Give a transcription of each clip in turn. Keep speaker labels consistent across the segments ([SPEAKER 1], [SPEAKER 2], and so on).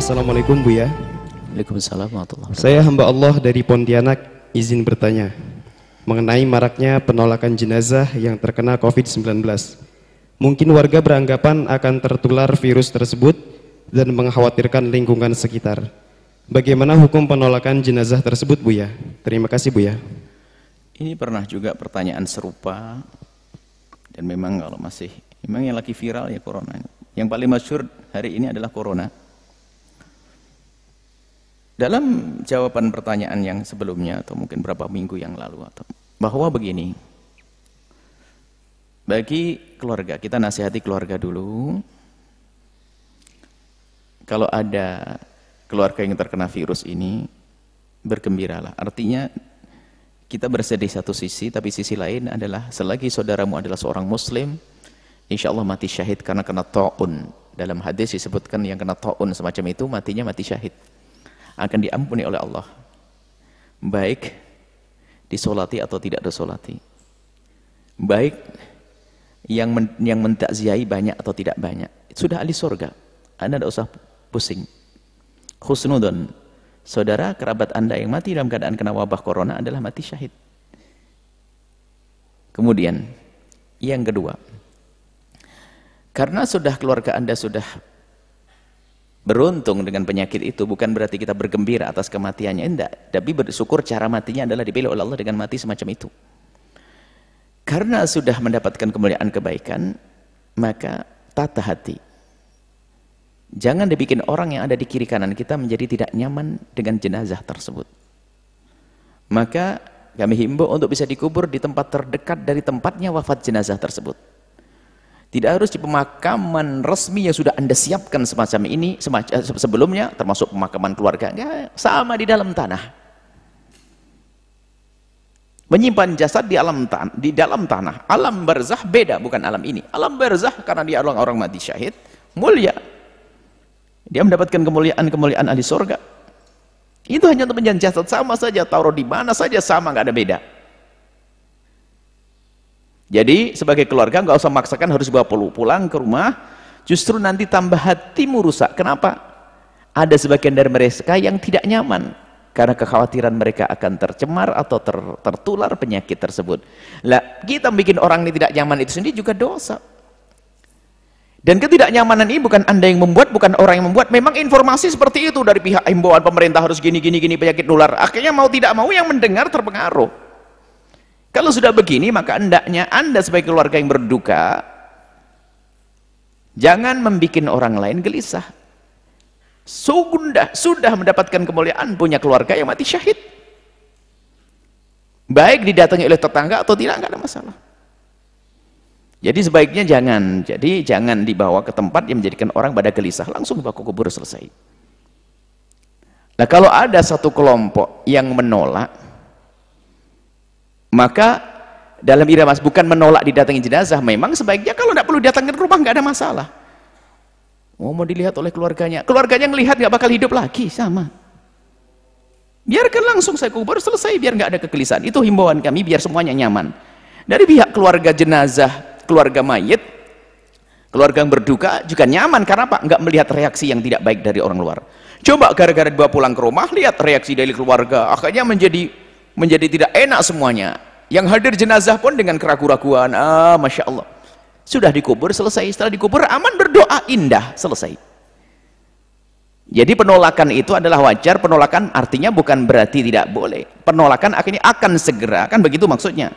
[SPEAKER 1] Assalamualaikum Bu ya.
[SPEAKER 2] Waalaikumsalam warahmatullahi.
[SPEAKER 1] Saya hamba Allah dari Pontianak izin bertanya mengenai maraknya penolakan jenazah yang terkena COVID-19. Mungkin warga beranggapan akan tertular virus tersebut dan mengkhawatirkan lingkungan sekitar. Bagaimana hukum penolakan jenazah tersebut Bu ya? Terima kasih Bu ya.
[SPEAKER 2] Ini pernah juga pertanyaan serupa dan memang kalau masih memang yang lagi viral ya corona. Yang paling masyur hari ini adalah corona. Dalam jawaban pertanyaan yang sebelumnya atau mungkin berapa minggu yang lalu atau bahwa begini. Bagi keluarga, kita nasihati keluarga dulu. Kalau ada keluarga yang terkena virus ini, bergembiralah. Artinya kita bersedih satu sisi, tapi sisi lain adalah selagi saudaramu adalah seorang muslim, insya Allah mati syahid karena kena ta'un. Dalam hadis disebutkan yang kena ta'un semacam itu, matinya mati syahid. Akan diampuni oleh Allah. Baik disolati atau tidak disolati. Baik yang men, yang mentakziahi banyak atau tidak banyak. Sudah ahli surga. Anda tidak usah pusing. Khusnudun saudara kerabat anda yang mati dalam keadaan kena wabah corona adalah mati syahid. Kemudian, yang kedua, karena sudah keluarga anda sudah beruntung dengan penyakit itu, bukan berarti kita bergembira atas kematiannya, enggak. Tapi bersyukur cara matinya adalah dipilih oleh Allah dengan mati semacam itu. Karena sudah mendapatkan kemuliaan kebaikan, maka tata hati Jangan dibikin orang yang ada di kiri kanan kita menjadi tidak nyaman dengan jenazah tersebut. Maka kami himbau untuk bisa dikubur di tempat terdekat dari tempatnya wafat jenazah tersebut. Tidak harus di pemakaman resmi yang sudah anda siapkan semacam ini semacam, eh, sebelumnya, termasuk pemakaman keluarga. Enggak, sama di dalam tanah. Menyimpan jasad di alam tanah, di dalam tanah. Alam barzah beda, bukan alam ini. Alam barzah karena dia orang orang mati syahid, mulia dia mendapatkan kemuliaan-kemuliaan ahli surga. Itu hanya untuk menjanji jasad sama saja, taruh di mana saja sama, nggak ada beda. Jadi sebagai keluarga nggak usah maksakan harus bawa pulang ke rumah, justru nanti tambah hatimu rusak. Kenapa? Ada sebagian dari mereka yang tidak nyaman karena kekhawatiran mereka akan tercemar atau ter, tertular penyakit tersebut. Lah, kita bikin orang ini tidak nyaman itu sendiri juga dosa. Dan ketidaknyamanan ini bukan anda yang membuat, bukan orang yang membuat. Memang informasi seperti itu dari pihak himbauan pemerintah harus gini, gini, gini penyakit nular. Akhirnya mau tidak mau yang mendengar terpengaruh. Kalau sudah begini maka hendaknya anda sebagai keluarga yang berduka, jangan membuat orang lain gelisah. Sudah, sudah mendapatkan kemuliaan punya keluarga yang mati syahid. Baik didatangi oleh tetangga atau tidak, nggak ada masalah. Jadi sebaiknya jangan, jadi jangan dibawa ke tempat yang menjadikan orang pada gelisah, langsung ke kubur selesai. Nah kalau ada satu kelompok yang menolak, maka dalam iramas bukan menolak didatangi jenazah, memang sebaiknya kalau tidak perlu datang ke rumah nggak ada masalah. Oh mau dilihat oleh keluarganya, keluarganya ngelihat nggak bakal hidup lagi sama. Biarkan langsung saya kubur selesai, biar nggak ada kegelisahan. Itu himbauan kami biar semuanya nyaman. Dari pihak keluarga jenazah keluarga mayit keluarga yang berduka juga nyaman karena apa? enggak melihat reaksi yang tidak baik dari orang luar coba gara-gara dibawa pulang ke rumah lihat reaksi dari keluarga akhirnya menjadi menjadi tidak enak semuanya. Yang hadir jenazah pun dengan keraguan-raguan ah Masya Allah. Sudah dikubur selesai. Setelah dikubur aman berdoa indah selesai. Jadi penolakan itu adalah wajar. Penolakan artinya bukan berarti tidak boleh. Penolakan akhirnya akan segera. Kan begitu maksudnya?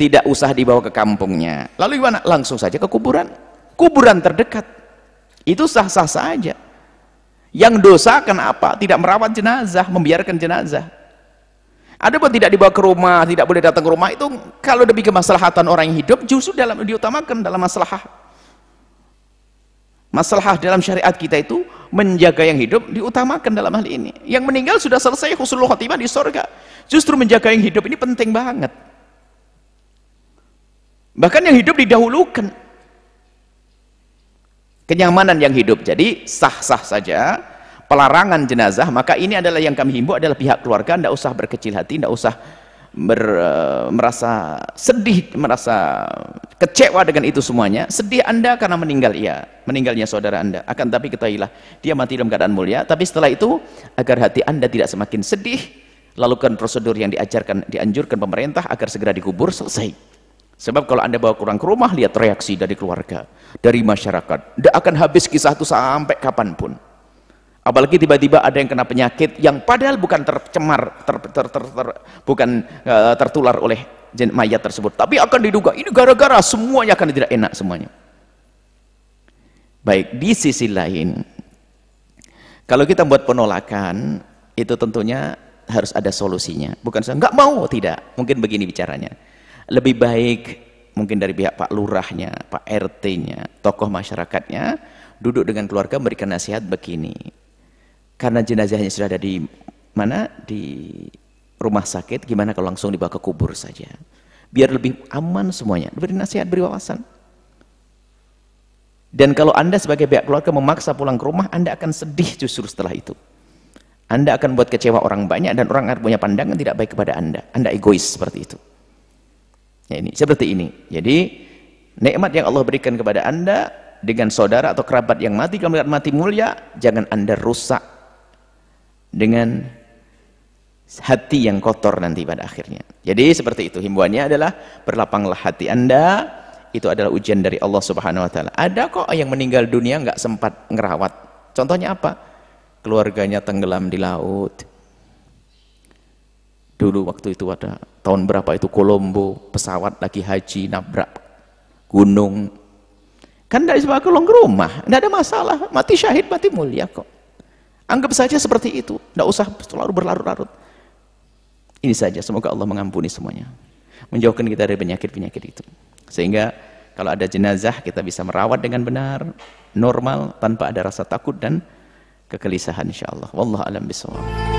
[SPEAKER 2] Tidak usah dibawa ke kampungnya. Lalu gimana? langsung saja ke kuburan. Kuburan terdekat. Itu sah-sah saja. Yang dosa kenapa? tidak merawat jenazah membiarkan jenazah ada pun tidak dibawa ke rumah tidak boleh datang ke rumah itu kalau demi kemaslahatan orang yang hidup justru dalam diutamakan dalam masalah masalah dalam syariat kita itu menjaga yang hidup diutamakan dalam hal ini. Yang meninggal sudah selesai husnul khotimah di surga justru menjaga yang hidup ini penting banget. Bahkan yang hidup didahulukan. Kenyamanan yang hidup. Jadi sah-sah saja pelarangan jenazah maka ini adalah yang kami himbau adalah pihak keluarga tidak usah berkecil hati tidak usah ber, uh, merasa sedih, merasa kecewa dengan itu semuanya, sedih Anda karena meninggal ia, meninggalnya saudara Anda. Akan tapi ketahuilah, dia mati dalam keadaan mulia, tapi setelah itu agar hati Anda tidak semakin sedih, lakukan prosedur yang diajarkan, dianjurkan pemerintah agar segera dikubur selesai. Sebab kalau Anda bawa kurang ke rumah, lihat reaksi dari keluarga, dari masyarakat. Tidak akan habis kisah itu sampai kapan pun. Apalagi tiba-tiba ada yang kena penyakit yang padahal bukan tercemar, ter, ter, ter, ter, bukan uh, tertular oleh mayat tersebut. Tapi akan diduga, ini gara-gara semuanya akan tidak enak semuanya. Baik, di sisi lain, kalau kita buat penolakan, itu tentunya harus ada solusinya. Bukan saya nggak mau, tidak. Mungkin begini bicaranya. Lebih baik mungkin dari pihak Pak Lurahnya, Pak RT-nya, tokoh masyarakatnya, duduk dengan keluarga memberikan nasihat begini karena jenazahnya sudah ada di mana? Di rumah sakit gimana kalau langsung dibawa ke kubur saja? Biar lebih aman semuanya beri nasihat beri wawasan. Dan kalau anda sebagai pihak keluarga memaksa pulang ke rumah anda akan sedih justru setelah itu. Anda akan buat kecewa orang banyak dan orang akan punya pandangan tidak baik kepada anda. Anda egois seperti itu. Ya ini seperti ini. Jadi nikmat yang Allah berikan kepada anda dengan saudara atau kerabat yang mati kalau mati mulia jangan anda rusak dengan hati yang kotor nanti pada akhirnya. Jadi seperti itu himbauannya adalah berlapanglah hati Anda itu adalah ujian dari Allah Subhanahu wa taala. Ada kok yang meninggal dunia nggak sempat ngerawat. Contohnya apa? Keluarganya tenggelam di laut. Dulu waktu itu ada tahun berapa itu Kolombo, pesawat lagi haji nabrak gunung. Kan dari sebuah kolong rumah, tidak ada masalah, mati syahid, mati mulia kok. Anggap saja seperti itu. Tidak usah selalu berlarut-larut. Ini saja. Semoga Allah mengampuni semuanya. Menjauhkan kita dari penyakit-penyakit itu. Sehingga kalau ada jenazah kita bisa merawat dengan benar, normal, tanpa ada rasa takut dan kegelisahan insyaAllah. Wallah alam bisawab.